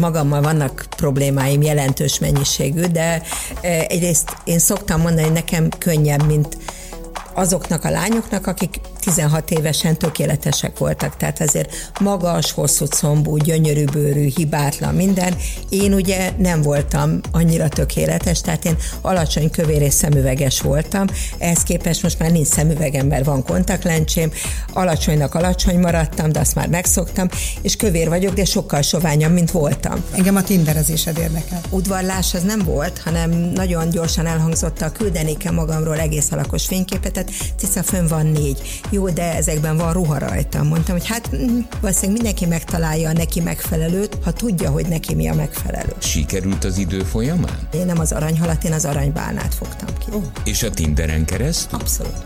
Magammal vannak problémáim jelentős mennyiségű, de egyrészt én szoktam mondani, hogy nekem könnyebb, mint azoknak a lányoknak, akik 16 évesen tökéletesek voltak, tehát ezért magas, hosszú combú, gyönyörű bőrű, hibátlan minden. Én ugye nem voltam annyira tökéletes, tehát én alacsony kövér és szemüveges voltam, ehhez képest most már nincs szemüvegem, mert van kontaktlencsém, alacsonynak alacsony maradtam, de azt már megszoktam, és kövér vagyok, de sokkal soványabb, mint voltam. Engem a tinderezésed érdekel. Udvarlás az nem volt, hanem nagyon gyorsan elhangzott a küldenéke magamról egész alakos fényképet, tehát Cica fönn van négy jó, de ezekben van ruha rajta. Mondtam, hogy hát mm, valószínűleg mindenki megtalálja a neki megfelelőt, ha tudja, hogy neki mi a megfelelő. Sikerült az idő folyamán? Én nem az aranyhalat, én az aranybálnát fogtam ki. Oh. És a Tinderen keresztül? Abszolút.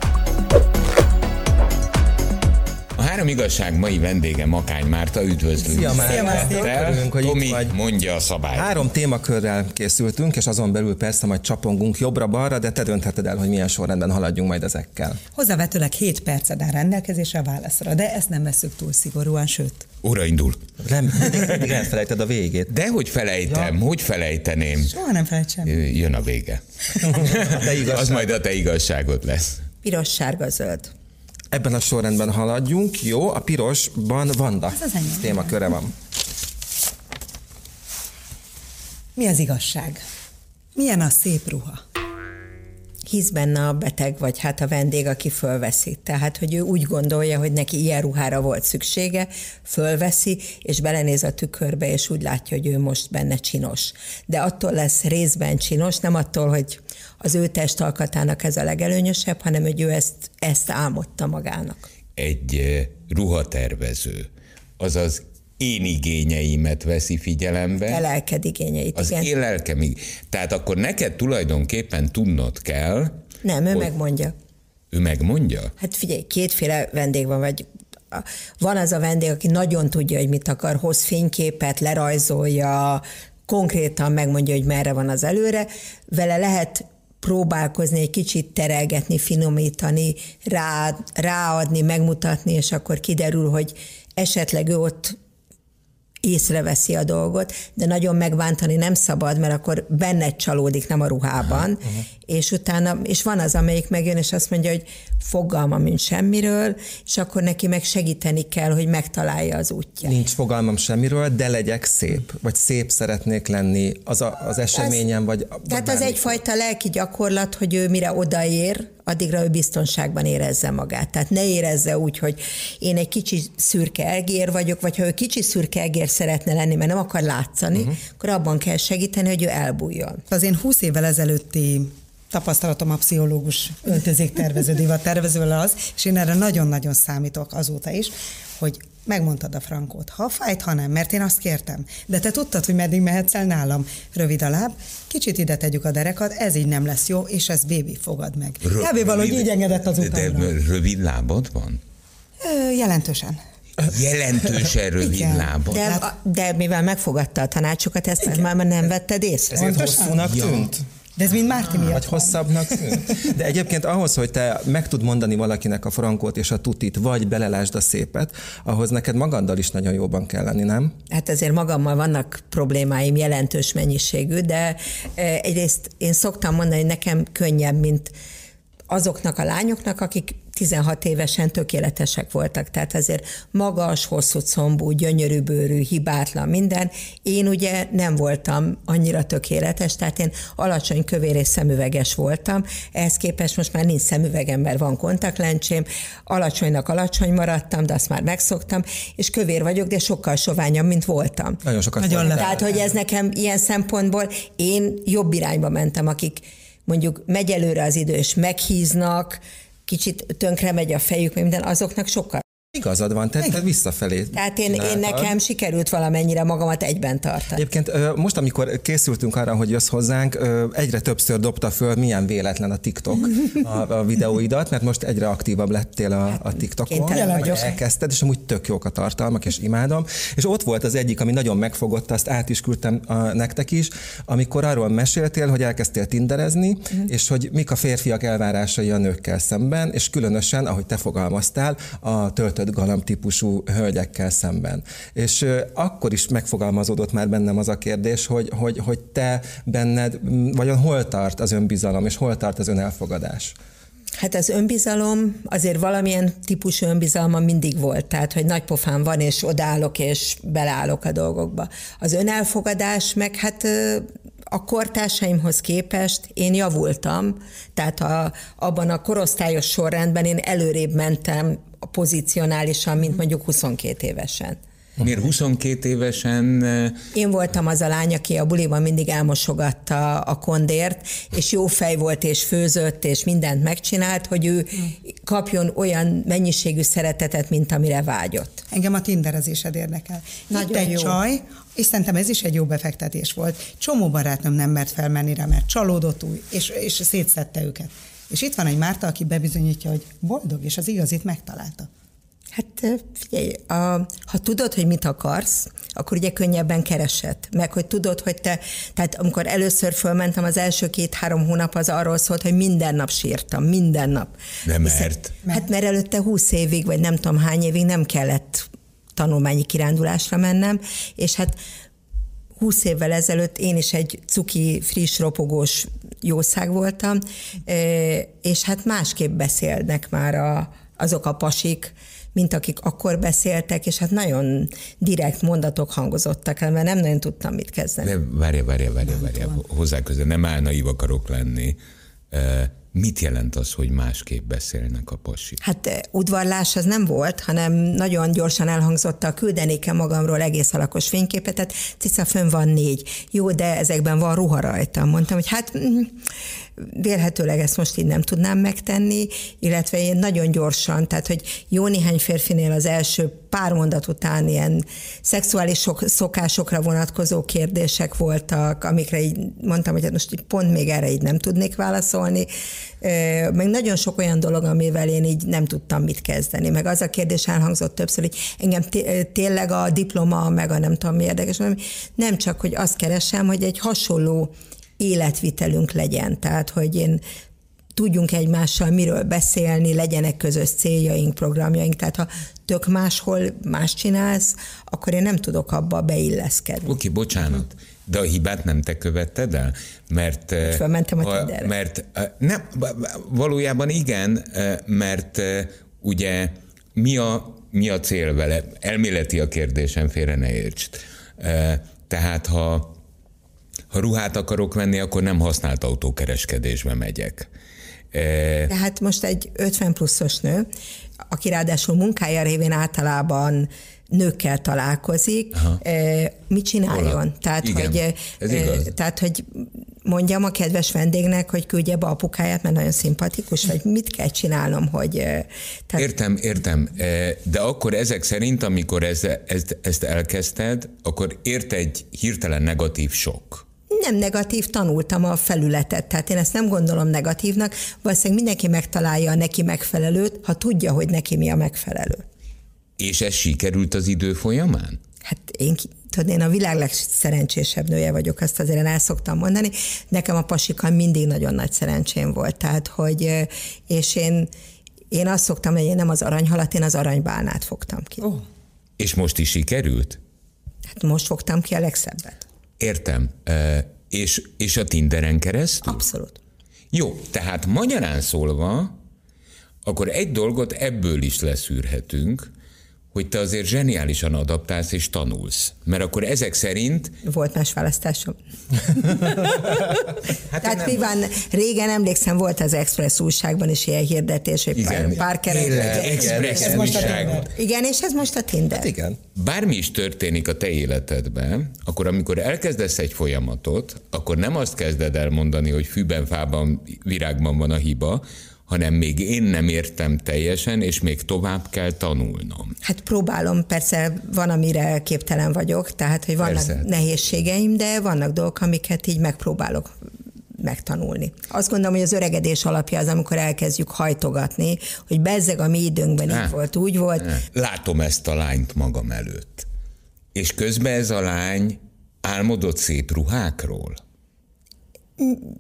A három igazság mai vendége Makány Márta, üdvözlünk. Szia Márta. Örülünk, hogy Tomi vagy. mondja a szabályt. Három témakörrel készültünk, és azon belül persze majd csapongunk jobbra-balra, de te döntheted el, hogy milyen sorrendben haladjunk majd ezekkel. Hozzávetőleg 7 perced áll rendelkezésre a válaszra, de ezt nem veszük túl szigorúan, sőt. Óra indul. Nem, mindig elfelejted a végét. De hogy felejtem, ja. hogy felejteném? Soha nem felejtsem. Jön a vége. Az majd a te igazságod lesz. Piros, sárga, zöld. Ebben a sorrendben haladjunk. Jó, a pirosban Vanda Ez az enyém. témaköre van. Mi az igazság? Milyen a szép ruha? hisz benne a beteg, vagy hát a vendég, aki fölveszi. Tehát, hogy ő úgy gondolja, hogy neki ilyen ruhára volt szüksége, fölveszi, és belenéz a tükörbe, és úgy látja, hogy ő most benne csinos. De attól lesz részben csinos, nem attól, hogy az ő testalkatának ez a legelőnyösebb, hanem hogy ő ezt, ezt álmodta magának. Egy eh, ruhatervező, azaz én igényeimet veszi figyelembe. A lelked igényeit, Az igen. én lelkem Tehát akkor neked tulajdonképpen tudnod kell. Nem, ő hogy... megmondja. Ő megmondja? Hát figyelj, kétféle vendég van, vagy van az a vendég, aki nagyon tudja, hogy mit akar, hoz fényképet, lerajzolja, konkrétan megmondja, hogy merre van az előre, vele lehet próbálkozni, egy kicsit terelgetni, finomítani, rá, ráadni, megmutatni, és akkor kiderül, hogy esetleg ő ott észreveszi a dolgot, de nagyon megbántani nem szabad, mert akkor benned csalódik, nem a ruhában, uh-huh. És utána, és van az, amelyik megjön, és azt mondja, hogy fogalma mint semmiről, és akkor neki meg segíteni kell, hogy megtalálja az útját. Nincs fogalmam semmiről, de legyek szép, vagy szép szeretnék lenni az, a, az eseményen, az, vagy... Tehát az egyfajta lelki gyakorlat, hogy ő mire odaér, addigra ő biztonságban érezze magát. Tehát ne érezze úgy, hogy én egy kicsi szürke egér vagyok, vagy ha ő kicsi szürke egér szeretne lenni, mert nem akar látszani, uh-huh. akkor abban kell segíteni, hogy ő elbújjon. Az én 20 évvel ezelőtti tapasztalatom a pszichológus öltözéktervező, divat tervezővel az, és én erre nagyon-nagyon számítok azóta is, hogy megmondtad a frankót, ha fájt, ha nem, mert én azt kértem. De te tudtad, hogy meddig mehetsz el nálam. Rövid a láb, kicsit ide tegyük a derekat, ez így nem lesz jó, és ez bébi fogad meg. Kb. valahogy így engedett az De rövid lábad van? Ö, jelentősen. Jelentősen rövid lábad. De, de mivel megfogadta a tanácsokat, ezt már nem vetted észre. Ezért hosszúnak tűnt? De ez mind Márti miatt. Vagy hosszabbnak De egyébként ahhoz, hogy te meg tud mondani valakinek a frankót és a tutit, vagy belelásd a szépet, ahhoz neked magaddal is nagyon jóban kell lenni, nem? Hát azért magammal vannak problémáim jelentős mennyiségű, de egyrészt én szoktam mondani, hogy nekem könnyebb, mint azoknak a lányoknak, akik 16 évesen tökéletesek voltak, tehát azért magas, hosszú combú, gyönyörű bőrű, hibátlan minden. Én ugye nem voltam annyira tökéletes, tehát én alacsony kövér és szemüveges voltam, ehhez képest most már nincs szemüvegem, mert van kontaktlencsém, alacsonynak alacsony maradtam, de azt már megszoktam, és kövér vagyok, de sokkal soványabb, mint voltam. Nagyon sokat Nagyon Tehát, hogy ez nekem ilyen szempontból, én jobb irányba mentem, akik mondjuk megy előre az idő, és meghíznak, kicsit tönkre megy a fejük, minden, azoknak sokkal Igazad van, te, te visszafelé. Tehát én, én nekem sikerült valamennyire magamat egyben tartani. Egyébként most, amikor készültünk arra, hogy jössz hozzánk, egyre többször dobta föl, milyen véletlen a TikTok a, a videóidat, mert most egyre aktívabb lettél a, a TikTokon. vagyok. Elkezdted, és amúgy tök jók a tartalmak, és imádom. És ott volt az egyik, ami nagyon megfogott, azt át is küldtem a, nektek is, amikor arról meséltél, hogy elkezdtél tinderezni, mm. és hogy mik a férfiak elvárásai a nőkkel szemben, és különösen, ahogy te fogalmaztál, a töltött öltött galamb típusú hölgyekkel szemben. És akkor is megfogalmazódott már bennem az a kérdés, hogy, hogy, hogy te benned, vajon hol tart az önbizalom, és hol tart az önelfogadás? Hát az önbizalom, azért valamilyen típusú önbizalma mindig volt, tehát hogy nagy pofán van, és odállok, és beleállok a dolgokba. Az önelfogadás meg hát a kortársaimhoz képest én javultam, tehát a, abban a korosztályos sorrendben én előrébb mentem pozícionálisan, mint mondjuk 22 évesen. Miért 22 évesen? Én voltam az a lány, aki a buliban mindig elmosogatta a kondért, és jó fej volt, és főzött, és mindent megcsinált, hogy ő kapjon olyan mennyiségű szeretetet, mint amire vágyott. Engem a tinderezésed érdekel. Nagyon Itt egy jó. csaj, és szerintem ez is egy jó befektetés volt. Csomó barátnőm nem mert felmenni rá, mert csalódott új, és, és szétszette őket. És itt van egy Márta, aki bebizonyítja, hogy boldog, és az igazit megtalálta. Hát figyelj, a, ha tudod, hogy mit akarsz, akkor ugye könnyebben keresed. Meg hogy tudod, hogy te, tehát amikor először fölmentem, az első két-három hónap az arról szólt, hogy minden nap sírtam, minden nap. Hiszen- mert? Hát mert előtte húsz évig, vagy nem tudom hány évig nem kellett tanulmányi kirándulásra mennem, és hát 20 évvel ezelőtt én is egy cuki, friss, ropogós jószág voltam, és hát másképp beszélnek már a, azok a pasik, mint akik akkor beszéltek, és hát nagyon direkt mondatok hangozottak el, mert nem nagyon tudtam mit kezdeni. De várja, várja, várja, várja, hozzá közel, nem álnaív akarok lenni. Mit jelent az, hogy másképp beszélnek a pasik? Hát eh, udvarlás az nem volt, hanem nagyon gyorsan elhangzott a küldenéke magamról egész alakos fényképet, tehát cica fönn van négy. Jó, de ezekben van ruha rajta. Mondtam, hogy hát mm, vélhetőleg ezt most így nem tudnám megtenni, illetve én nagyon gyorsan, tehát hogy jó néhány férfinél az első pár mondat után ilyen szexuális sok, szokásokra vonatkozó kérdések voltak, amikre így mondtam, hogy hát most így pont még erre így nem tudnék válaszolni. Meg nagyon sok olyan dolog, amivel én így nem tudtam mit kezdeni. Meg az a kérdés elhangzott többször, hogy engem té- tényleg a diploma, meg a nem tudom mi érdekes, nem csak, hogy azt keresem, hogy egy hasonló életvitelünk legyen. Tehát, hogy én tudjunk egymással miről beszélni, legyenek közös céljaink, programjaink, tehát ha tök máshol más csinálsz, akkor én nem tudok abba beilleszkedni. Oké, bocsánat, de a hibát nem te követted el? Mert, eh, fölmentem a ha- Tinderre. Mert eh, nem, valójában igen, eh, mert eh, ugye mi a, mi a cél vele? Elméleti a kérdésem, félre ne értsd. Eh, Tehát ha ha ruhát akarok venni, akkor nem használt autókereskedésbe megyek. Eh, Tehát most egy 50 pluszos nő, aki ráadásul munkája révén általában nőkkel találkozik, Aha. mit csináljon? Tehát Igen, hogy, ez eh, igaz. tehát, hogy mondjam a kedves vendégnek, hogy küldje be apukáját, mert nagyon szimpatikus, vagy mit kell csinálnom, hogy... eh, Tehát Értem, értem, de akkor ezek szerint, amikor ez, ezt, ezt elkezdted, akkor ért egy hirtelen negatív sok. Nem negatív, tanultam a felületet, tehát én ezt nem gondolom negatívnak, valószínűleg mindenki megtalálja a neki megfelelőt, ha tudja, hogy neki mi a megfelelő. És ez sikerült az idő folyamán? Hát én, tudod, én a világ legszerencsésebb nője vagyok, azt azért én el szoktam mondani. Nekem a pasikkal mindig nagyon nagy szerencsém volt, tehát, hogy, eh, és én, én azt szoktam, hogy én nem az aranyhalat, én az aranybálnát fogtam ki. Ó, És most is sikerült? Hát most fogtam ki a legszebbet. Értem. És, és a Tinderen keresztül? Abszolút. Jó, tehát magyarán szólva, akkor egy dolgot ebből is leszűrhetünk, hogy te azért zseniálisan adaptálsz és tanulsz. Mert akkor ezek szerint Volt más választásom. Hát Tehát nem- mi van, régen emlékszem, volt az Express újságban is ilyen hirdetés, hogy Igen. kereskedjen. Express a újság. Igen, és ez most a Tinder. Hát igen. Bármi is történik a te életedben, akkor amikor elkezdesz egy folyamatot, akkor nem azt kezded el mondani, hogy fűben, fában, virágban van a hiba, hanem még én nem értem teljesen, és még tovább kell tanulnom. Hát próbálom, persze van, amire képtelen vagyok, tehát, hogy vannak Persze. nehézségeim, de vannak dolgok, amiket így megpróbálok megtanulni. Azt gondolom, hogy az öregedés alapja az, amikor elkezdjük hajtogatni, hogy bezzeg a mi időnkben Á. így volt, úgy volt. Látom ezt a lányt magam előtt. És közben ez a lány álmodott szép ruhákról.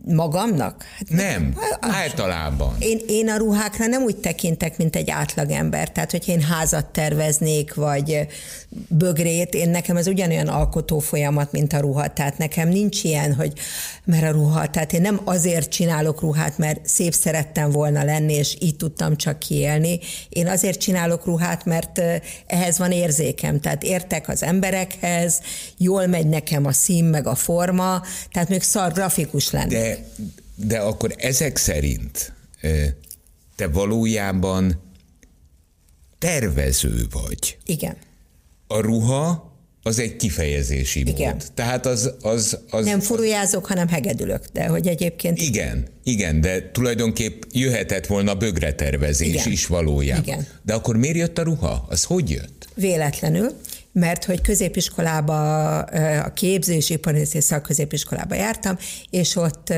Magamnak? Hát nem, általában. Én, én a ruhákra nem úgy tekintek, mint egy átlagember. Tehát, hogy én házat terveznék, vagy bögrét, én nekem ez ugyanolyan alkotó folyamat, mint a ruha. Tehát nekem nincs ilyen, hogy mert a ruha, tehát én nem azért csinálok ruhát, mert szép szerettem volna lenni, és így tudtam csak kiélni. Én azért csinálok ruhát, mert ehhez van érzékem. Tehát értek az emberekhez, jól megy nekem a szín, meg a forma, tehát még szar grafikus lenni. De, de akkor ezek szerint te valójában tervező vagy. Igen. A ruha az egy kifejezési igen. mód. Tehát az, az, az... Nem furujázok, hanem hegedülök, de hogy egyébként... Igen, igen, de tulajdonképp jöhetett volna bögre tervezés igen. is valójában. Igen. De akkor miért jött a ruha? Az hogy jött? Véletlenül mert hogy középiskolába, a képzés, iparművészeti szakközépiskolába jártam, és ott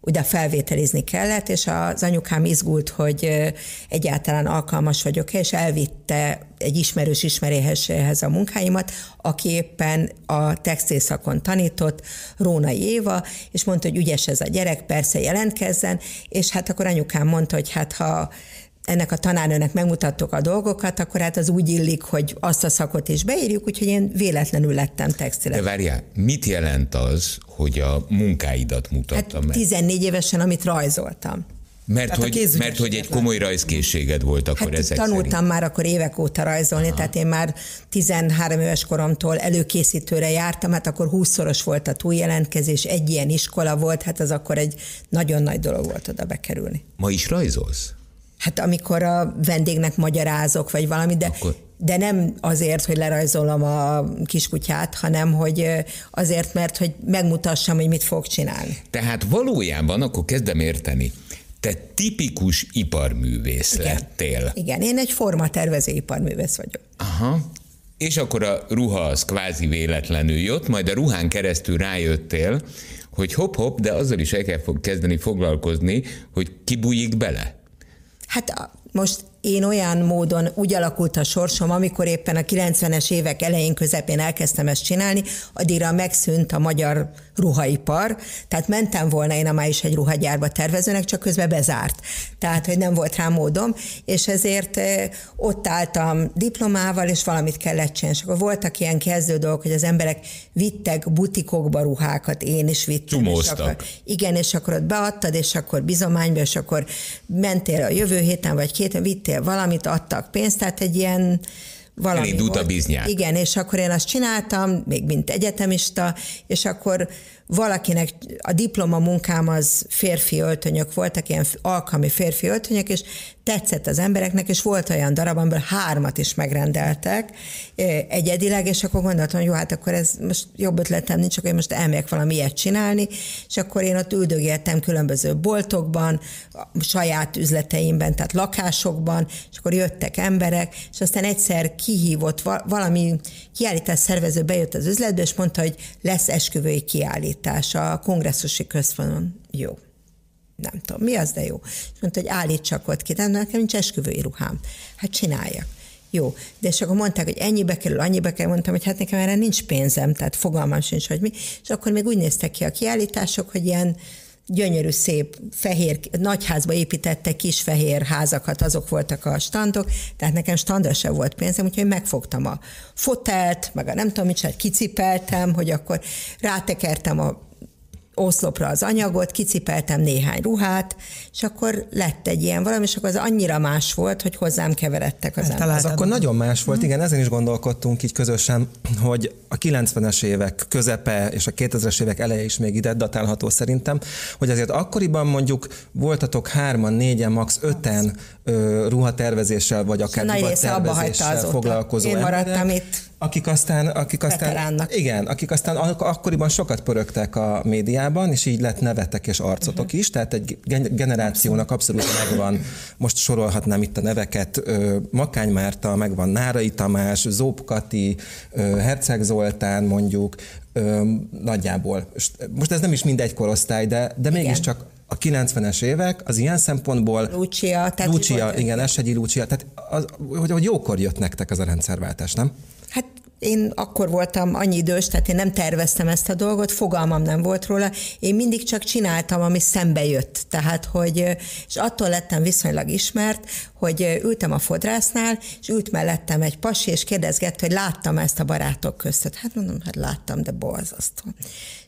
ugye felvételizni kellett, és az anyukám izgult, hogy egyáltalán alkalmas vagyok, és elvitte egy ismerős ismeréheséhez a munkáimat, aki éppen a textilszakon tanított, Rónai Éva, és mondta, hogy ügyes ez a gyerek, persze jelentkezzen, és hát akkor anyukám mondta, hogy hát ha ennek a tanárnőnek megmutattuk a dolgokat, akkor hát az úgy illik, hogy azt a szakot is beírjuk, úgyhogy én véletlenül lettem textiles. De várjál, mit jelent az, hogy a munkáidat mutattam hát meg? 14 évesen, amit rajzoltam. Mert, hogy, mert hogy egy komoly rajzkészséged volt akkor hát ezek tanultam szerint. már akkor évek óta rajzolni, Aha. tehát én már 13 éves koromtól előkészítőre jártam, hát akkor 20-szoros volt a túljelentkezés, egy ilyen iskola volt, hát az akkor egy nagyon nagy dolog volt oda bekerülni. Ma is rajzolsz? Hát amikor a vendégnek magyarázok, vagy valami, de, Akkor... de nem azért, hogy lerajzolom a kiskutyát, hanem hogy azért, mert hogy megmutassam, hogy mit fog csinálni. Tehát valójában akkor kezdem érteni. Te tipikus iparművész Igen. lettél. Igen, én egy formatervező iparművész vagyok. Aha. És akkor a ruha az kvázi véletlenül jött, majd a ruhán keresztül rájöttél, hogy hop-hop, de azzal is el kell kezdeni foglalkozni, hogy kibújik bele. Hát most én olyan módon úgy alakult a sorsom, amikor éppen a 90-es évek elején, közepén elkezdtem ezt csinálni, addigra megszűnt a magyar ruhaipar, tehát mentem volna én a már is egy ruhagyárba tervezőnek, csak közben bezárt. Tehát, hogy nem volt rá módom, és ezért ott álltam diplomával, és valamit kellett csinálni. És akkor voltak ilyen kezdő dolgok, hogy az emberek vittek butikokba ruhákat, én is vittem. És akkor, igen, és akkor ott beadtad, és akkor bizományba, és akkor mentél a jövő héten, vagy két, vittél valamit, adtak pénzt, tehát egy ilyen valami Elindult volt. a biznyák. Igen, és akkor én azt csináltam, még mint egyetemista, és akkor valakinek a diploma munkám az férfi öltönyök voltak, ilyen alkalmi férfi öltönyök, és tetszett az embereknek, és volt olyan darab, amiből hármat is megrendeltek egyedileg, és akkor gondoltam, hogy jó, hát akkor ez most jobb ötletem nincs, akkor én most elmegyek valami ilyet csinálni, és akkor én ott üldögéltem különböző boltokban, saját üzleteimben, tehát lakásokban, és akkor jöttek emberek, és aztán egyszer kihívott valami kiállítás szervező bejött az üzletbe, és mondta, hogy lesz esküvői kiállítás a kongresszusi központban. Jó nem tudom, mi az, de jó. És mondta, hogy állítsak ott ki, de nekem nincs esküvői ruhám. Hát csináljak. Jó, de és akkor mondták, hogy ennyibe kerül, annyibe kell, mondtam, hogy hát nekem erre nincs pénzem, tehát fogalmam sincs, hogy mi. És akkor még úgy néztek ki a kiállítások, hogy ilyen gyönyörű, szép, fehér, nagyházba építettek kis fehér házakat, azok voltak a standok, tehát nekem standra se volt pénzem, úgyhogy megfogtam a fotelt, meg a nem tudom mit, kicipeltem, hogy akkor rátekertem a oszlopra az anyagot, kicipeltem néhány ruhát, és akkor lett egy ilyen valami, és akkor az annyira más volt, hogy hozzám keveredtek az emberek. Ez akkor nagyon más volt, igen, ezen is gondolkodtunk így közösen, hogy a 90-es évek közepe és a 2000-es évek eleje is még ide datálható szerintem, hogy azért akkoriban mondjuk voltatok hárman, négyen, max. öten ö, ruhatervezéssel, vagy akár ruhatervezéssel foglalkozó Én maradtam emberek. itt akik aztán, akik aztán, igen, akik aztán akkoriban sokat pörögtek a médiában, és így lett nevetek és arcotok uh-huh. is, tehát egy generációnak abszolút. megvan, most sorolhatnám itt a neveket, Makány Márta, megvan Nárai Tamás, Zóp Kati, Herceg Zoltán mondjuk, nagyjából. Most ez nem is mindegy korosztály, de, de mégiscsak a 90-es évek az ilyen szempontból... Lucia, tehát Lucia, igen, Esegyi Lucia, tehát az, hogy, hogy jókor jött nektek az a rendszerváltás, nem? Hát én akkor voltam annyi idős, tehát én nem terveztem ezt a dolgot, fogalmam nem volt róla, én mindig csak csináltam, ami szembe jött. Tehát, hogy, és attól lettem viszonylag ismert, hogy ültem a fodrásznál, és ült mellettem egy pasi, és kérdezgette, hogy láttam ezt a barátok között. Hát mondom, hát láttam, de borzasztó.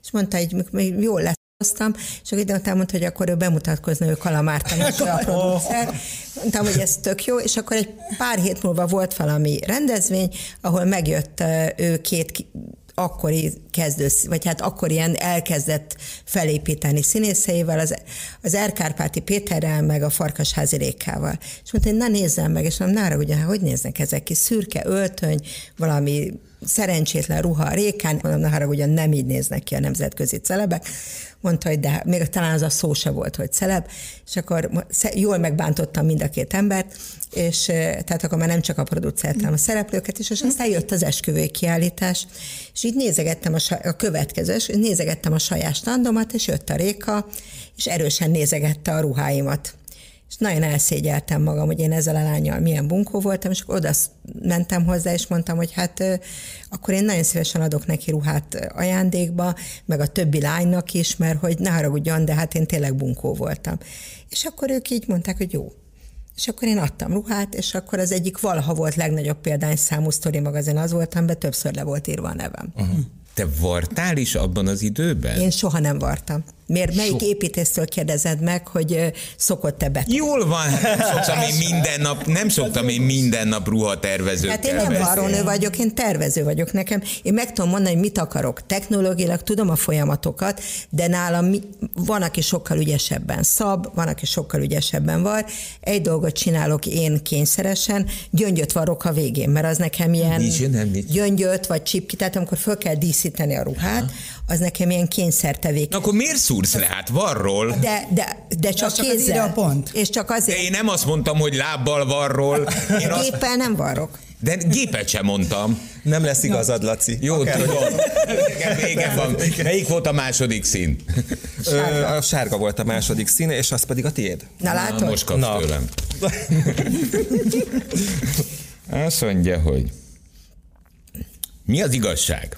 És mondta, hogy jól lett hoztam, és akkor ide mondta, hogy akkor ő bemutatkozna, ő Kalamár a producer. Mondtam, hogy ez tök jó, és akkor egy pár hét múlva volt valami rendezvény, ahol megjött ő két akkori kezdő, vagy hát akkor ilyen elkezdett felépíteni színészeivel, az, az Erkárpáti Péterrel, meg a Farkasházi Rékával. És mondta, hogy na nézzem meg, és mondom, nára ugye, hogy néznek ezek ki, szürke öltöny, valami szerencsétlen ruha a rékán, mondom, na haragudjon, nem így néznek ki a nemzetközi celebek. Mondta, hogy de még talán az a szó se volt, hogy celeb, és akkor jól megbántottam mind a két embert, és tehát akkor már nem csak a producert, hanem a szereplőket is, és aztán jött az esküvői kiállítás, és így nézegettem a, a következő, és nézegettem a saját standomat, és jött a Réka, és erősen nézegette a ruháimat és nagyon elszégyeltem magam, hogy én ezzel a lányjal milyen bunkó voltam, és akkor oda mentem hozzá, és mondtam, hogy hát akkor én nagyon szívesen adok neki ruhát ajándékba, meg a többi lánynak is, mert hogy ne haragudjon, de hát én tényleg bunkó voltam. És akkor ők így mondták, hogy jó. És akkor én adtam ruhát, és akkor az egyik valaha volt legnagyobb példányszámú sztori magazin az volt, amiben többször le volt írva a nevem. Uh-huh. Te vartál is abban az időben? Én soha nem vartam. Miért, melyik so... építésztől kérdezed meg, hogy szokott-e be? Jól van, nem szoktam én minden nap, nem szoktam én minden nap ruhatervezőkkel Hát én nem varrónő vagyok, én tervező vagyok nekem. Én meg tudom mondani, hogy mit akarok. Technológilag tudom a folyamatokat, de nálam mi, van, aki sokkal ügyesebben szab, van, aki sokkal ügyesebben var. Egy dolgot csinálok én kényszeresen, gyöngyöt varok a végén, mert az nekem ilyen nincs, nem, nincs. gyöngyöt vagy csipki, tehát amikor föl kell díszíteni a ruhát, Aha. Az nekem ilyen kényszertevék. Akkor miért szúrsz le? Hát varról. De, de, de csak, csak kézzel. A pont. És csak azért. De én nem azt mondtam, hogy lábbal varról. Én azt... Géppel nem varrok. De gépet sem mondtam. Nem lesz igazad, Laci. Jó, Akár, tudom. Vége van. Melyik volt a második szín? Sárga. A sárga volt a második szín, és az pedig a tiéd. Na látod? Na, most kapsz Na. tőlem. Azt mondja, hogy mi az igazság?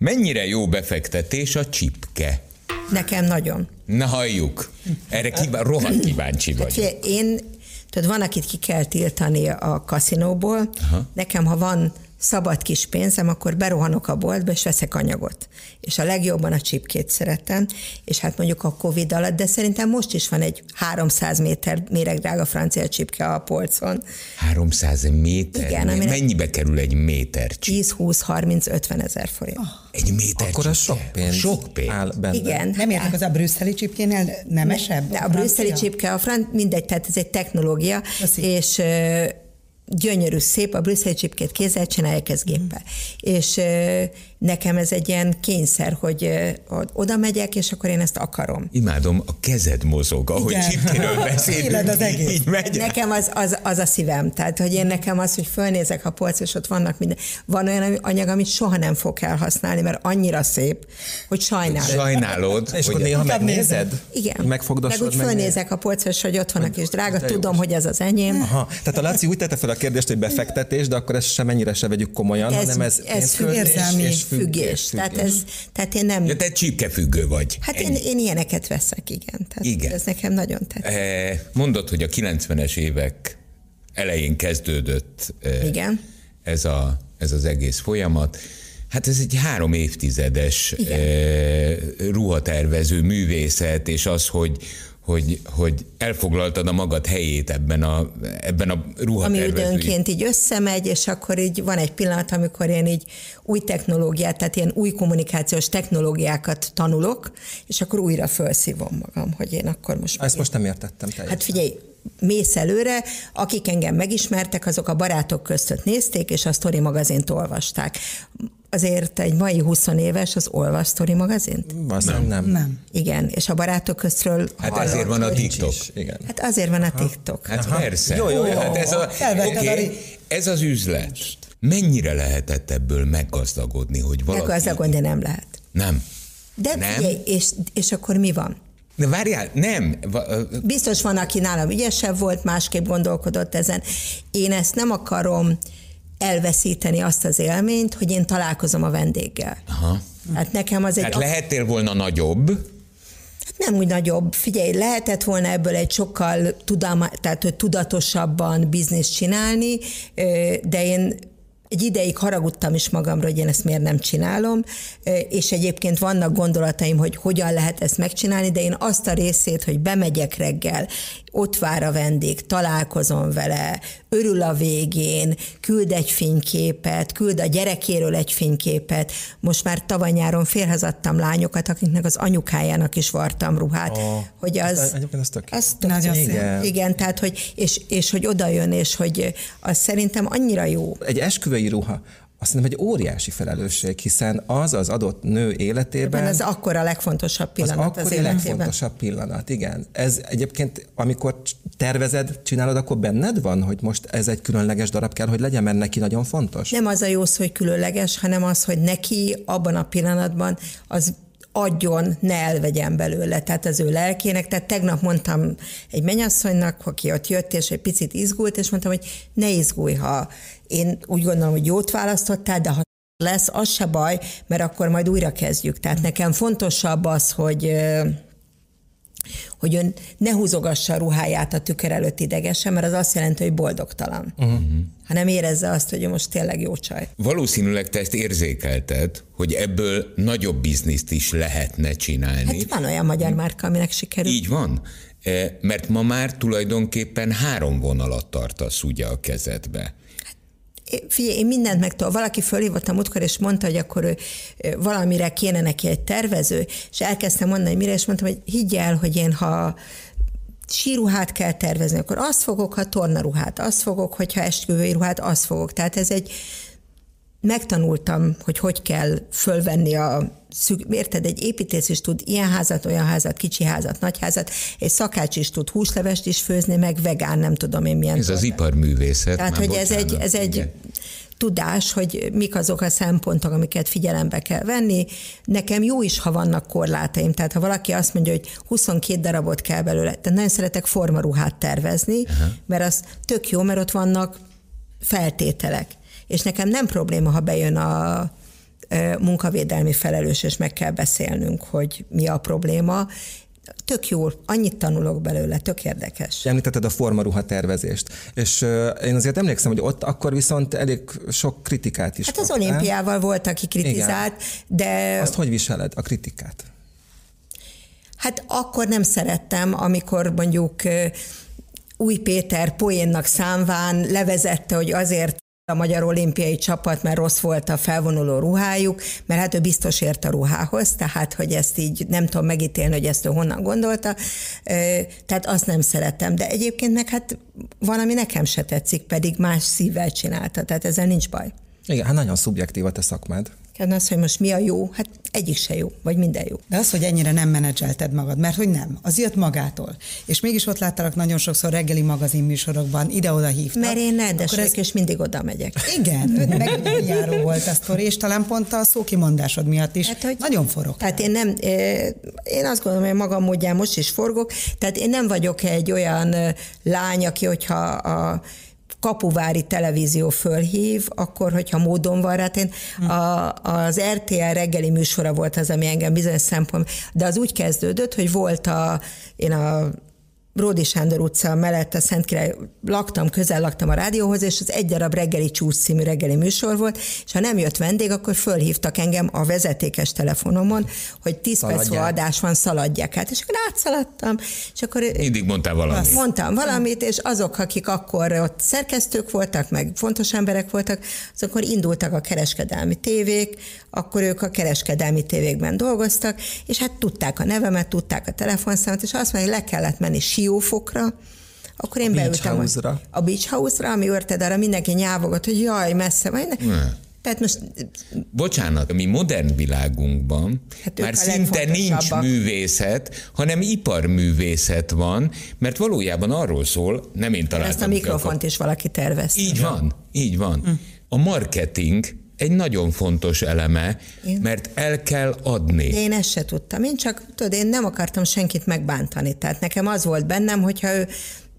Mennyire jó befektetés a csipke? Nekem nagyon. Na halljuk. Erre kíván, rohadt kíváncsi vagy. Hát, én, tudod, van, akit ki kell tiltani a kaszinóból. Aha. Nekem, ha van szabad kis pénzem, akkor berohanok a boltba, és veszek anyagot. És a legjobban a csipkét szeretem, és hát mondjuk a Covid alatt, de szerintem most is van egy 300 méter méregdrága francia csipke a polcon. 300 méter? Igen, Mennyibe kerül egy méter csipke? 10, 20, 30, 50 ezer forint. Oh. Egy méter Akkor az sok pénz. Sok pénz. Áll benne. Igen. Nem értek, az a brüsszeli csipkénél nemesebb? De a brüsszeli csipke, a fran- mindegy, tehát ez egy technológia, Köszi. és gyönyörű, szép, a brüsszeli csipkét kézzel csinálják, ez géppel. Mm. És nekem ez egy ilyen kényszer, hogy oda megyek, és akkor én ezt akarom. Imádom, a kezed mozog, ahogy csipkéről beszélünk. az egész. Így megy. Nekem az, az, az, a szívem. Tehát, hogy én nekem az, hogy fölnézek a polc, és ott vannak minden. Van olyan anyag, amit soha nem fog elhasználni, mert annyira szép, hogy sajnálod. Sajnálod. és akkor néha megnézed? Igen. Megfogdosod. Meg úgy fölnézek a polcra, hogy ott vannak, és drága, tudom, hogy ez az enyém. Aha. Tehát a Laci úgy tette fel a kérdést, hogy befektetés, de akkor ezt sem mennyire se vegyük komolyan, ez, hanem ez, ez érzelmi és, és függés. függés. Tehát, ez, tehát én nem... Ja, te csípkefüggő vagy. Hát én, én ilyeneket veszek, igen. Tehát igen. Ez nekem nagyon tetszik. E, mondod, hogy a 90-es évek elején kezdődött e, igen. Ez, a, ez az egész folyamat. Hát ez egy három évtizedes e, ruhatervező művészet, és az, hogy, hogy, hogy elfoglaltad a magad helyét ebben a, ebben a ruhatervezői. Ami időnként így összemegy, és akkor így van egy pillanat, amikor én így új technológiát, tehát ilyen új kommunikációs technológiákat tanulok, és akkor újra felszívom magam, hogy én akkor most... Ezt most nem értettem teljesen. Hát figyelj, mész előre, akik engem megismertek, azok a barátok között nézték, és a Story magazint olvasták azért egy mai 20 éves az olvas Story magazint? nem. nem. Nem. Igen, és a barátok köztről Hát hallott, azért van a TikTok. igen. Hát azért van a TikTok. Hát Aha. persze. Jó, jó, jó. Hát ez, a, okay, ez az üzlet. Mennyire lehetett ebből meggazdagodni, hogy valaki... Meggazdagodni nem lehet. Nem. De nem? Figyelj, és, és akkor mi van? De várjál, nem. Biztos van, aki nálam ügyesebb volt, másképp gondolkodott ezen. Én ezt nem akarom elveszíteni azt az élményt, hogy én találkozom a vendéggel. Aha. Hát nekem az egy... Hát lehettél volna nagyobb, hát nem úgy nagyobb. Figyelj, lehetett volna ebből egy sokkal tudalma, tehát tudatosabban bizniszt csinálni, de én egy ideig haragudtam is magamra, hogy én ezt miért nem csinálom, és egyébként vannak gondolataim, hogy hogyan lehet ezt megcsinálni, de én azt a részét, hogy bemegyek reggel, ott vár a vendég, találkozom vele, örül a végén, küld egy fényképet, küld a gyerekéről egy fényképet. Most már tavaly-nyáron félhezadtam lányokat, akiknek az anyukájának is vartam ruhát. Oh, hogy az, az tök, az tök nagyon szép. Igen. igen, tehát hogy, és, és hogy oda jön, és hogy az szerintem annyira jó. Egy esküvői ruha, azt hiszem, egy óriási felelősség, hiszen az az adott nő életében... Ez akkor a legfontosabb pillanat az, az életében. a legfontosabb pillanat, igen. Ez egyébként, amikor tervezed, csinálod, akkor benned van, hogy most ez egy különleges darab kell, hogy legyen, mert neki nagyon fontos? Nem az a jó szó, hogy különleges, hanem az, hogy neki abban a pillanatban az adjon, ne elvegyen belőle, tehát az ő lelkének. Tehát tegnap mondtam egy mennyasszonynak, aki ott jött, és egy picit izgult, és mondtam, hogy ne izgulj, ha én úgy gondolom, hogy jót választottál, de ha lesz, az se baj, mert akkor majd újra kezdjük. Tehát nekem fontosabb az, hogy hogy ön ne húzogassa a ruháját a tükör előtt idegesen, mert az azt jelenti, hogy boldogtalan. Uh-huh. Hanem érezze azt, hogy most tényleg jó csaj. Valószínűleg te ezt érzékelted, hogy ebből nagyobb bizniszt is lehetne csinálni. Hát van olyan magyar márka, aminek sikerül. Így van. E, mert ma már tulajdonképpen három vonalat tartasz ugye a kezedbe figyelj, én mindent megtudom. Valaki fölhívott a múltkor, és mondta, hogy akkor ő, valamire kéne neki egy tervező, és elkezdtem mondani, hogy mire, és mondtam, hogy higgy el, hogy én ha síruhát kell tervezni, akkor azt fogok, ha tornaruhát, azt fogok, hogyha esküvői ruhát, azt fogok. Tehát ez egy, megtanultam, hogy hogy kell fölvenni a szüg, érted, egy építész is tud ilyen házat, olyan házat, kicsi házat, nagy házat, egy szakács is tud húslevest is főzni, meg vegán, nem tudom én milyen. Ez az iparművészet. Tehát, hogy bocsánat, ez egy, ez egy tudás, hogy mik azok a szempontok, amiket figyelembe kell venni. Nekem jó is, ha vannak korlátaim. Tehát ha valaki azt mondja, hogy 22 darabot kell belőle, tehát nagyon szeretek formaruhát tervezni, Aha. mert az tök jó, mert ott vannak feltételek. És nekem nem probléma, ha bejön a munkavédelmi felelős, és meg kell beszélnünk, hogy mi a probléma. Tök jó, annyit tanulok belőle, tök érdekes. Említetted a formaruha tervezést, és én azért emlékszem, hogy ott akkor viszont elég sok kritikát is Hát az olimpiával volt, aki kritizált, Igen. de... Azt hogy viseled, a kritikát? Hát akkor nem szerettem, amikor mondjuk új Péter poénnak számván levezette, hogy azért a magyar olimpiai csapat, mert rossz volt a felvonuló ruhájuk, mert hát ő biztos ért a ruhához, tehát hogy ezt így nem tudom megítélni, hogy ezt ő honnan gondolta, tehát azt nem szeretem. De egyébként meg hát valami nekem se tetszik, pedig más szívvel csinálta, tehát ezzel nincs baj. Igen, hát nagyon szubjektív a te szakmád. Hát az, hogy most mi a jó, hát egyik se jó, vagy minden jó. De az, hogy ennyire nem menedzselted magad, mert hogy nem, az jött magától. És mégis ott láttalak nagyon sokszor reggeli magazinműsorokban, ide-oda hívtak. Mert én nedves ez... és mindig oda megyek. Igen, meg járó volt a sztori, és talán pont a szókimondásod miatt is hát, hogy nagyon forog. Tehát én nem, én azt gondolom, hogy magam módján most is forgok, tehát én nem vagyok egy olyan lány, aki, hogyha a kapuvári televízió fölhív, akkor, hogyha módon van rá, én a, az RTL reggeli műsora volt az, ami engem bizonyos szempont, de az úgy kezdődött, hogy volt a, én a Bródi Sándor utca mellett a Király laktam, közel laktam a rádióhoz, és az egy darab reggeli csúcs című reggeli műsor volt, és ha nem jött vendég, akkor fölhívtak engem a vezetékes telefonomon, hogy 10 perc adás van, szaladják át. És akkor átszaladtam, és akkor... Mindig mondtál valamit. Mondtam valamit, és azok, akik akkor ott szerkesztők voltak, meg fontos emberek voltak, azok indultak a kereskedelmi tévék, akkor ők a kereskedelmi tévékben dolgoztak, és hát tudták a nevemet, tudták a telefonszámot, és azt mondja, hogy le kellett menni Siófokra, akkor én a beültem house-ra. a Beach House-ra, ami örted, arra mindenki nyávogott, hogy jaj, messze vagy. Ne. Tehát most... Bocsánat, mi modern világunkban hát már szinte nincs művészet, hanem iparművészet van, mert valójában arról szól, nem én találtam. Ezt a mikrofont a... is valaki tervezte. Így van, így van. Hm. A marketing egy nagyon fontos eleme, én? mert el kell adni. Én ezt se tudtam. Én csak, tudod, én nem akartam senkit megbántani. Tehát nekem az volt bennem, hogyha ő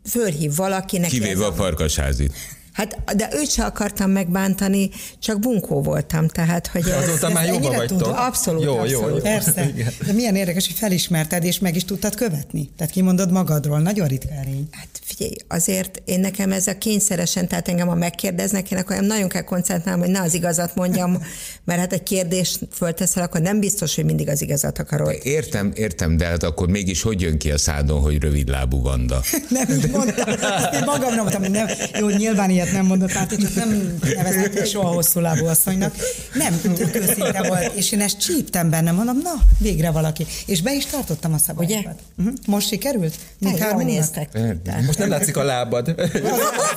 fölhív valakinek. Kivéve a farkasházit. Hát, de őt se akartam megbántani, csak bunkó voltam, tehát, hogy... Ez, Azóta már jóba vagytok. Abszolút, jó, abszolút. Jó, jó. Persze. De milyen érdekes, hogy felismerted, és meg is tudtad követni. Tehát kimondod magadról. Nagyon ritka erény. Hát figyelj, azért én nekem ez a kényszeresen, tehát engem a megkérdeznek, én akkor nagyon kell koncentrálnom, hogy ne az igazat mondjam, mert hát egy kérdést fölteszel, akkor nem biztos, hogy mindig az igazat akarod. Értem, értem, de hát akkor mégis hogy jön ki a szádon, hogy rövidlábú Vanda? nem így mondtam. Én magamra mondtam, hogy nem, jó, nyilván ilyet nem mondott, hát én csak nem nevezett soha hosszú lábú asszonynak. Nem, tök őszinte volt, és én ezt csíptem benne, mondom, na, végre valaki. És be is tartottam a szabályokat. Uh-huh. Most sikerült? Még jól néztek. Most nem látszik a lábad.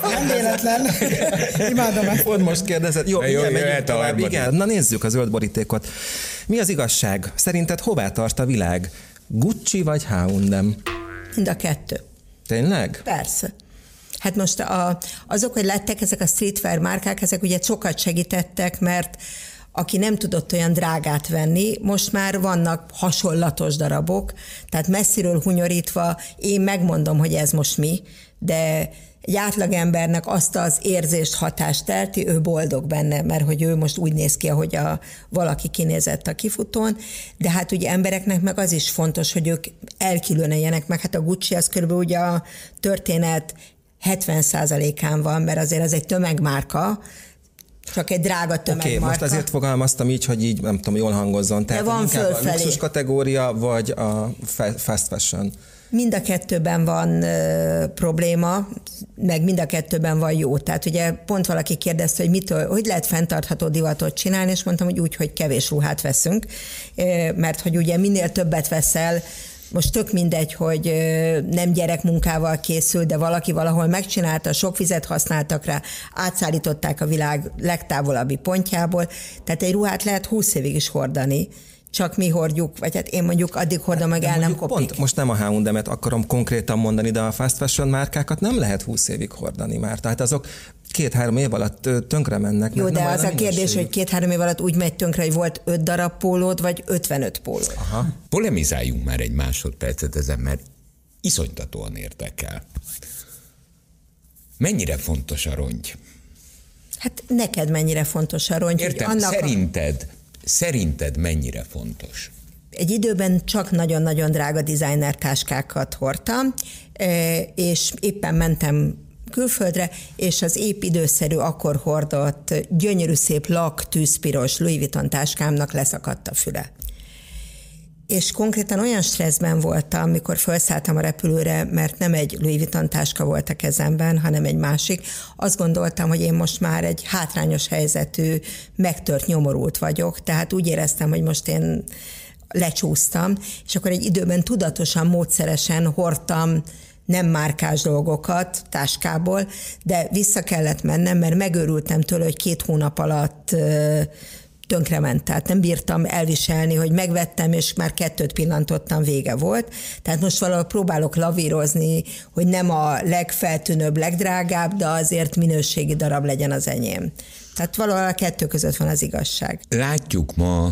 Nem véletlen. Imádom ezt. Pont most kérdezed. Jó, jó, igen, a tovább. Igen, na nézzük a zöld borítékot. Mi az igazság? Szerinted hová tart a világ? Gucci vagy H&M? Mind a kettő. Tényleg? Persze. Hát most a, azok, hogy lettek ezek a streetwear márkák, ezek ugye sokat segítettek, mert aki nem tudott olyan drágát venni, most már vannak hasonlatos darabok, tehát messziről hunyorítva én megmondom, hogy ez most mi, de egy átlagembernek azt az érzést, hatást telti, ő boldog benne, mert hogy ő most úgy néz ki, ahogy a, valaki kinézett a kifutón, de hát ugye embereknek meg az is fontos, hogy ők elkülöneljenek meg, hát a Gucci az körülbelül ugye a történet 70%-án van, mert azért az egy tömegmárka, csak egy drága Oké, okay, most azért fogalmaztam így, hogy így nem tudom, jól hangozzon. Tehát van inkább a fölfelé. luxus kategória, vagy a fa- fast fashion. Mind a kettőben van ö, probléma, meg mind a kettőben van jó. Tehát ugye pont valaki kérdezte, hogy mitől, hogy lehet fenntartható divatot csinálni, és mondtam, hogy úgy, hogy kevés ruhát veszünk, mert hogy ugye minél többet veszel, most tök mindegy, hogy nem gyerekmunkával készül, de valaki valahol megcsinálta, sok vizet használtak rá, átszállították a világ legtávolabbi pontjából, tehát egy ruhát lehet 20 évig is hordani, csak mi hordjuk, vagy hát én mondjuk addig hordom, meg el nem kopik. Pont most nem a H&M-et akarom konkrétan mondani, de a fast fashion márkákat nem lehet 20 évig hordani már. Tehát azok két-három év alatt tönkre mennek. Jó, de az a kérdés, hogy két-három év alatt úgy megy tönkre, hogy volt öt darab pólód, vagy 55 pólód. Aha. Polemizáljunk már egy másodpercet ezen, mert iszonytatóan érdekel. Mennyire fontos a rongy? Hát neked mennyire fontos a rongy, Értem, annak a, szerinted, mennyire fontos? egy időben csak nagyon-nagyon drága designer táskákat hordtam, eh, és éppen mentem külföldre, és az épp időszerű akkor hordott gyönyörű szép lak, tűzpiros Louis Vuitton táskámnak leszakadt a füle. És konkrétan olyan stresszben voltam, mikor felszálltam a repülőre, mert nem egy Louis Vuitton táska volt a kezemben, hanem egy másik. Azt gondoltam, hogy én most már egy hátrányos helyzetű, megtört nyomorult vagyok, tehát úgy éreztem, hogy most én lecsúsztam, és akkor egy időben tudatosan, módszeresen hordtam nem márkás dolgokat táskából, de vissza kellett mennem, mert megőrültem tőle, hogy két hónap alatt tönkrement, tehát nem bírtam elviselni, hogy megvettem, és már kettőt pillantottam, vége volt. Tehát most valahol próbálok lavírozni, hogy nem a legfeltűnőbb, legdrágább, de azért minőségi darab legyen az enyém. Tehát valahol a kettő között van az igazság. Látjuk ma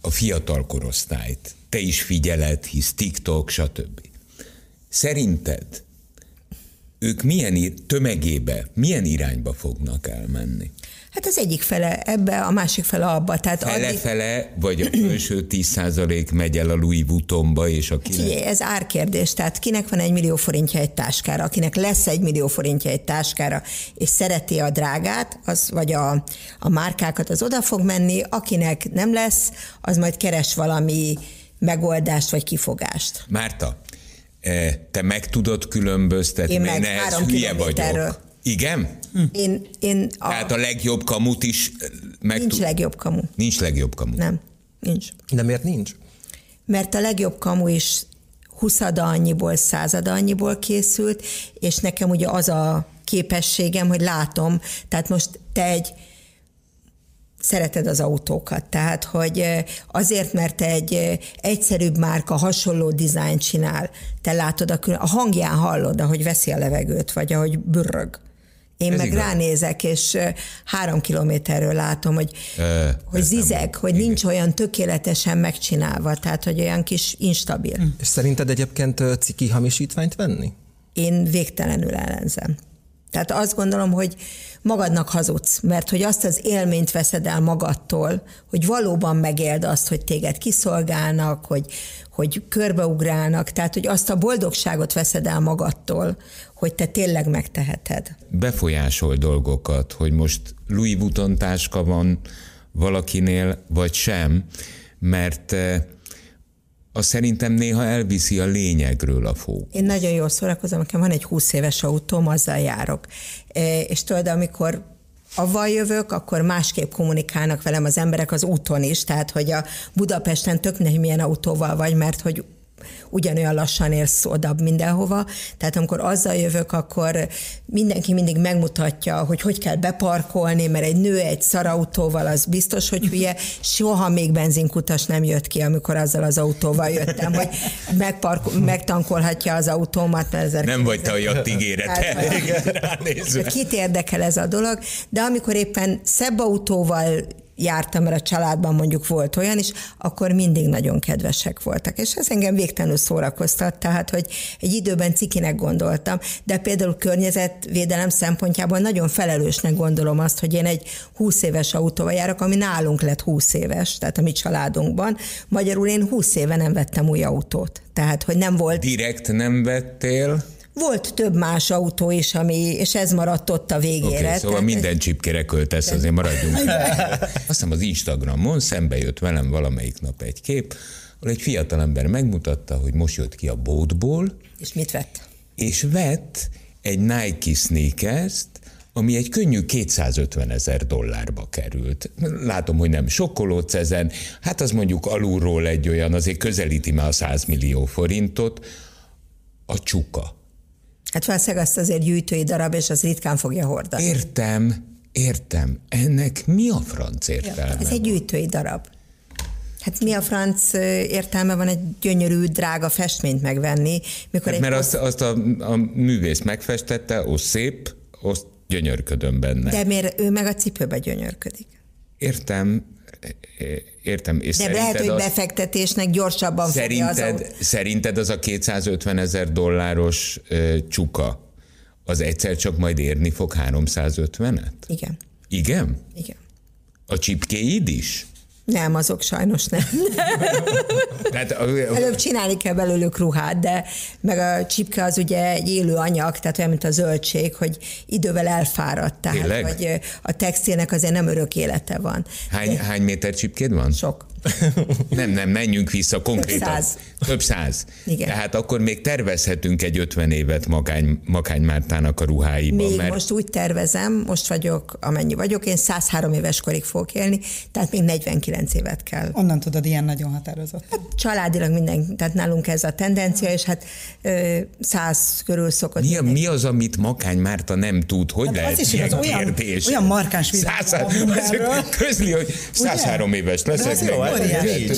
a fiatal korosztályt. Te is figyeled, hisz TikTok, stb. Szerinted ők milyen ir- tömegébe, milyen irányba fognak elmenni? Hát az egyik fele ebbe, a másik fele abba. Tehát addig, Fele-fele, vagy a felső 10% megy el a Louis Vuittonba, és aki Figyelj, ez árkérdés, tehát kinek van egy millió forintja egy táskára, akinek lesz egy millió forintja egy táskára, és szereti a drágát, az, vagy a, a márkákat, az oda fog menni, akinek nem lesz, az majd keres valami megoldást vagy kifogást. Márta, eh, te meg tudod különböztetni, Én meg, én ehhez három hülye vagyok. Igen? Én, én a, Tehát a legjobb kamut is eh, meg nincs tud- legjobb kamu. Nincs legjobb kamu. Nem, nincs. De miért nincs? Mert a legjobb kamu is huszada annyiból, százada annyiból készült, és nekem ugye az a képességem, hogy látom, tehát most te egy szereted az autókat, tehát hogy eh, azért, mert egy eh, egyszerűbb márka hasonló dizájnt csinál, te látod a, külön, a hangján hallod, ahogy veszi a levegőt, vagy ahogy bürrög. Én Ez meg igaz. ránézek, és három kilométerről látom, hogy, Ö, hogy nem- zizeg, hogy igen. nincs olyan tökéletesen megcsinálva, tehát hogy olyan kis instabil. És szerinted egyébként ciki hamisítványt venni? Én végtelenül ellenzem. Tehát azt gondolom, hogy magadnak hazudsz, mert hogy azt az élményt veszed el magadtól, hogy valóban megéld azt, hogy téged kiszolgálnak, hogy, hogy körbeugrálnak, tehát hogy azt a boldogságot veszed el magadtól, hogy te tényleg megteheted. Befolyásol dolgokat, hogy most Louis Vuitton táska van valakinél, vagy sem, mert eh, az szerintem néha elviszi a lényegről a fókusz. Én nagyon jól szórakozom, nekem van egy 20 éves autóm, azzal járok. E, és tudod, amikor avval jövök, akkor másképp kommunikálnak velem az emberek az úton is, tehát hogy a Budapesten tök milyen autóval vagy, mert hogy ugyanolyan lassan érsz oda mindenhova. Tehát amikor azzal jövök, akkor mindenki mindig megmutatja, hogy hogy kell beparkolni, mert egy nő egy szarautóval az biztos, hogy hülye. Soha még benzinkutas nem jött ki, amikor azzal az autóval jöttem, hogy megparko- megtankolhatja az autómat. Mert ezek nem vagy te olyat ígérete. Kit érdekel ez a dolog, de amikor éppen szebb autóval jártam, mert a családban mondjuk volt olyan is, akkor mindig nagyon kedvesek voltak. És ez engem végtelenül szórakoztat, tehát, hogy egy időben cikinek gondoltam, de például környezetvédelem szempontjából nagyon felelősnek gondolom azt, hogy én egy 20 éves autóval járok, ami nálunk lett 20 éves, tehát a mi családunkban. Magyarul én 20 éve nem vettem új autót. Tehát, hogy nem volt... Direkt nem vettél? Volt több más autó is, ami, és ez maradt ott a végére. Okay, szóval minden csipkére költesz, azért maradjunk. Azt hiszem az Instagramon szembe jött velem valamelyik nap egy kép, ahol egy fiatalember megmutatta, hogy most jött ki a bótból. És mit vett? És vett egy Nike sneakers ami egy könnyű 250 ezer dollárba került. Látom, hogy nem sokkolódsz ezen, hát az mondjuk alulról egy olyan, azért közelíti már a 100 millió forintot, a csuka. Hát valószínűleg azt azért gyűjtői darab, és az ritkán fogja hordani. Értem, értem. Ennek mi a franc értelme? Ez egy gyűjtői darab. Hát mi a franc értelme van egy gyönyörű, drága festményt megvenni? Mikor hát, mert azt, azt a, a művész megfestette, az szép, azt gyönyörködöm benne. De miért ő meg a cipőbe gyönyörködik? Értem, értem. És De lehet, hogy befektetésnek gyorsabban szerinted, az Szerinted az a 250 ezer dolláros uh, csuka, az egyszer csak majd érni fog 350-et? Igen. Igen? Igen. A csipkéid is? Nem, azok sajnos nem. tehát, Előbb csinálni kell belőlük ruhát, de meg a csipke az ugye egy élő anyag, tehát olyan, mint a zöldség, hogy idővel elfáradt. Tehát, Tényleg? hogy a textilnek azért nem örök élete van. Hány, de... hány méter csipkéd van? Sok. Nem, nem, menjünk vissza konkrétan. Több száz. Több száz. Igen. Tehát akkor még tervezhetünk egy 50 évet Makány, Makány Mártának a ruháiban. Még mert... most úgy tervezem, most vagyok, amennyi vagyok, én 103 éves korig fogok élni, tehát még 49 évet kell. Onnan tudod, ilyen nagyon határozott. Hát családilag minden, tehát nálunk ez a tendencia, és hát 100 körül szokott. Mi, mi az, amit Makány Márta nem tud? Hogy hát lehet az is ilyen az kérdés? Olyan, olyan markáns világ Közli, hogy 103 éves leszek,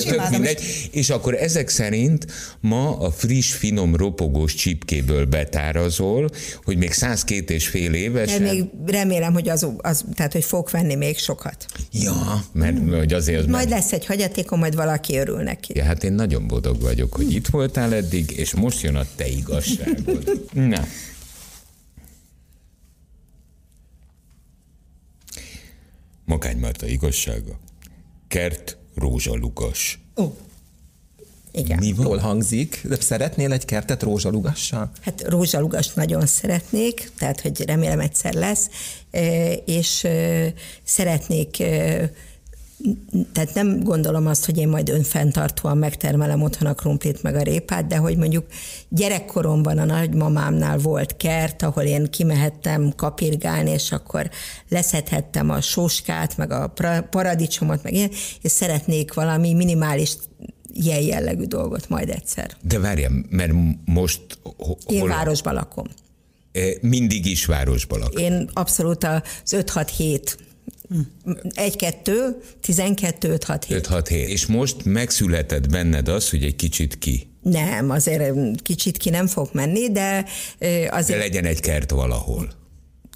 tök mindegy. És akkor ezek szerint ma a friss, finom, ropogós csipkéből betárazol, hogy még 102 és fél éves. De még remélem, hogy az, az, tehát, hogy fog venni még sokat. Ja, mert hmm. hogy azért az Majd meg... lesz egy hagyatékom, majd valaki örül neki. Ja, hát én nagyon boldog vagyok, hogy itt voltál eddig, és most jön a te igazságod. Na. Makány Márta igazsága. Kert rózsalugas. Ó. Igen. Mi van? Jól hangzik, de szeretnél egy kertet rózsalugassal? Hát rózsalugast nagyon szeretnék, tehát hogy remélem egyszer lesz, és szeretnék tehát nem gondolom azt, hogy én majd önfenntartóan megtermelem otthon a krumplit meg a répát, de hogy mondjuk gyerekkoromban a nagymamámnál volt kert, ahol én kimehettem kapirgálni, és akkor leszedhettem a sóskát, meg a paradicsomot, meg ilyen, és szeretnék valami minimális ilyen jellegű dolgot majd egyszer. De várjál, mert most... Hol... Én városban lakom. E, mindig is városban lakom. Én abszolút az 5-6-7 egy-kettő, tizenkettő, öt, hat, hét. Öt, hat, hét. És most megszületett benned az, hogy egy kicsit ki. Nem, azért kicsit ki nem fog menni, de azért... De legyen egy kert valahol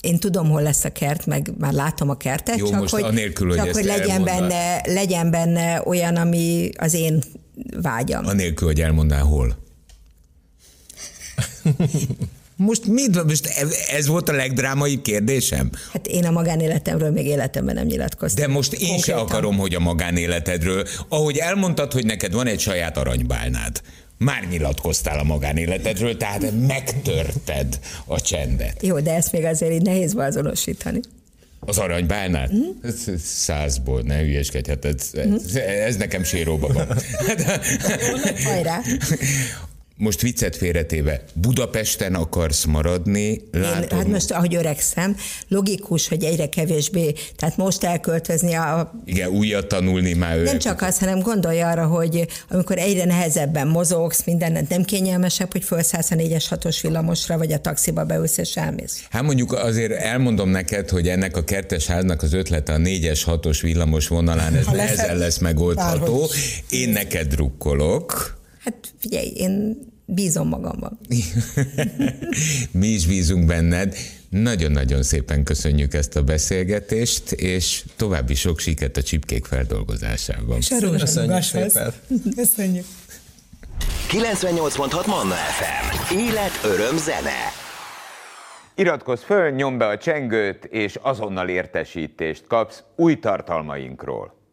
én tudom, hol lesz a kert, meg már látom a kertet, Jó, csak most hogy, anélkül, hogy, csak hogy legyen, benne, legyen benne olyan, ami az én vágyam. Anélkül, hogy elmondál hol. Most mit? Most ez volt a legdrámaibb kérdésem? Hát én a magánéletemről még életemben nem nyilatkoztam. De most én Konkrétan. se akarom, hogy a magánéletedről, ahogy elmondtad, hogy neked van egy saját aranybálnád, már nyilatkoztál a magánéletedről, tehát megtörted a csendet. Jó, de ezt még azért így nehéz beazonosítani. Az aranybálnát? Mm. Százból, ne hülyeskedj, hát ez, ez, ez nekem séróba van. Hajrá! Most viccet félretéve, Budapesten akarsz maradni? Látom. Én, hát most, ahogy öregszem, logikus, hogy egyre kevésbé, tehát most elköltözni a... Igen, újat tanulni már Nem csak az, hanem gondolj arra, hogy amikor egyre nehezebben mozogsz, mindent nem kényelmesebb, hogy felszállsz a 4-es 6-os villamosra, vagy a taxiba beülsz és elmész. Hát mondjuk azért elmondom neked, hogy ennek a kertes háznak az ötlete a 4-es 6-os villamos vonalán, ez nehezen lesz megoldható. Én neked drukkolok. Hát figyelj, én bízom magamban. Mi is bízunk benned. Nagyon-nagyon szépen köszönjük ezt a beszélgetést, és további sok sikert a csipkék feldolgozásában. És a Köszönjük szépen. Köszönjük. 98.6 Manna FM. Élet, öröm, zene. Iratkozz föl, nyomd be a csengőt, és azonnal értesítést kapsz új tartalmainkról.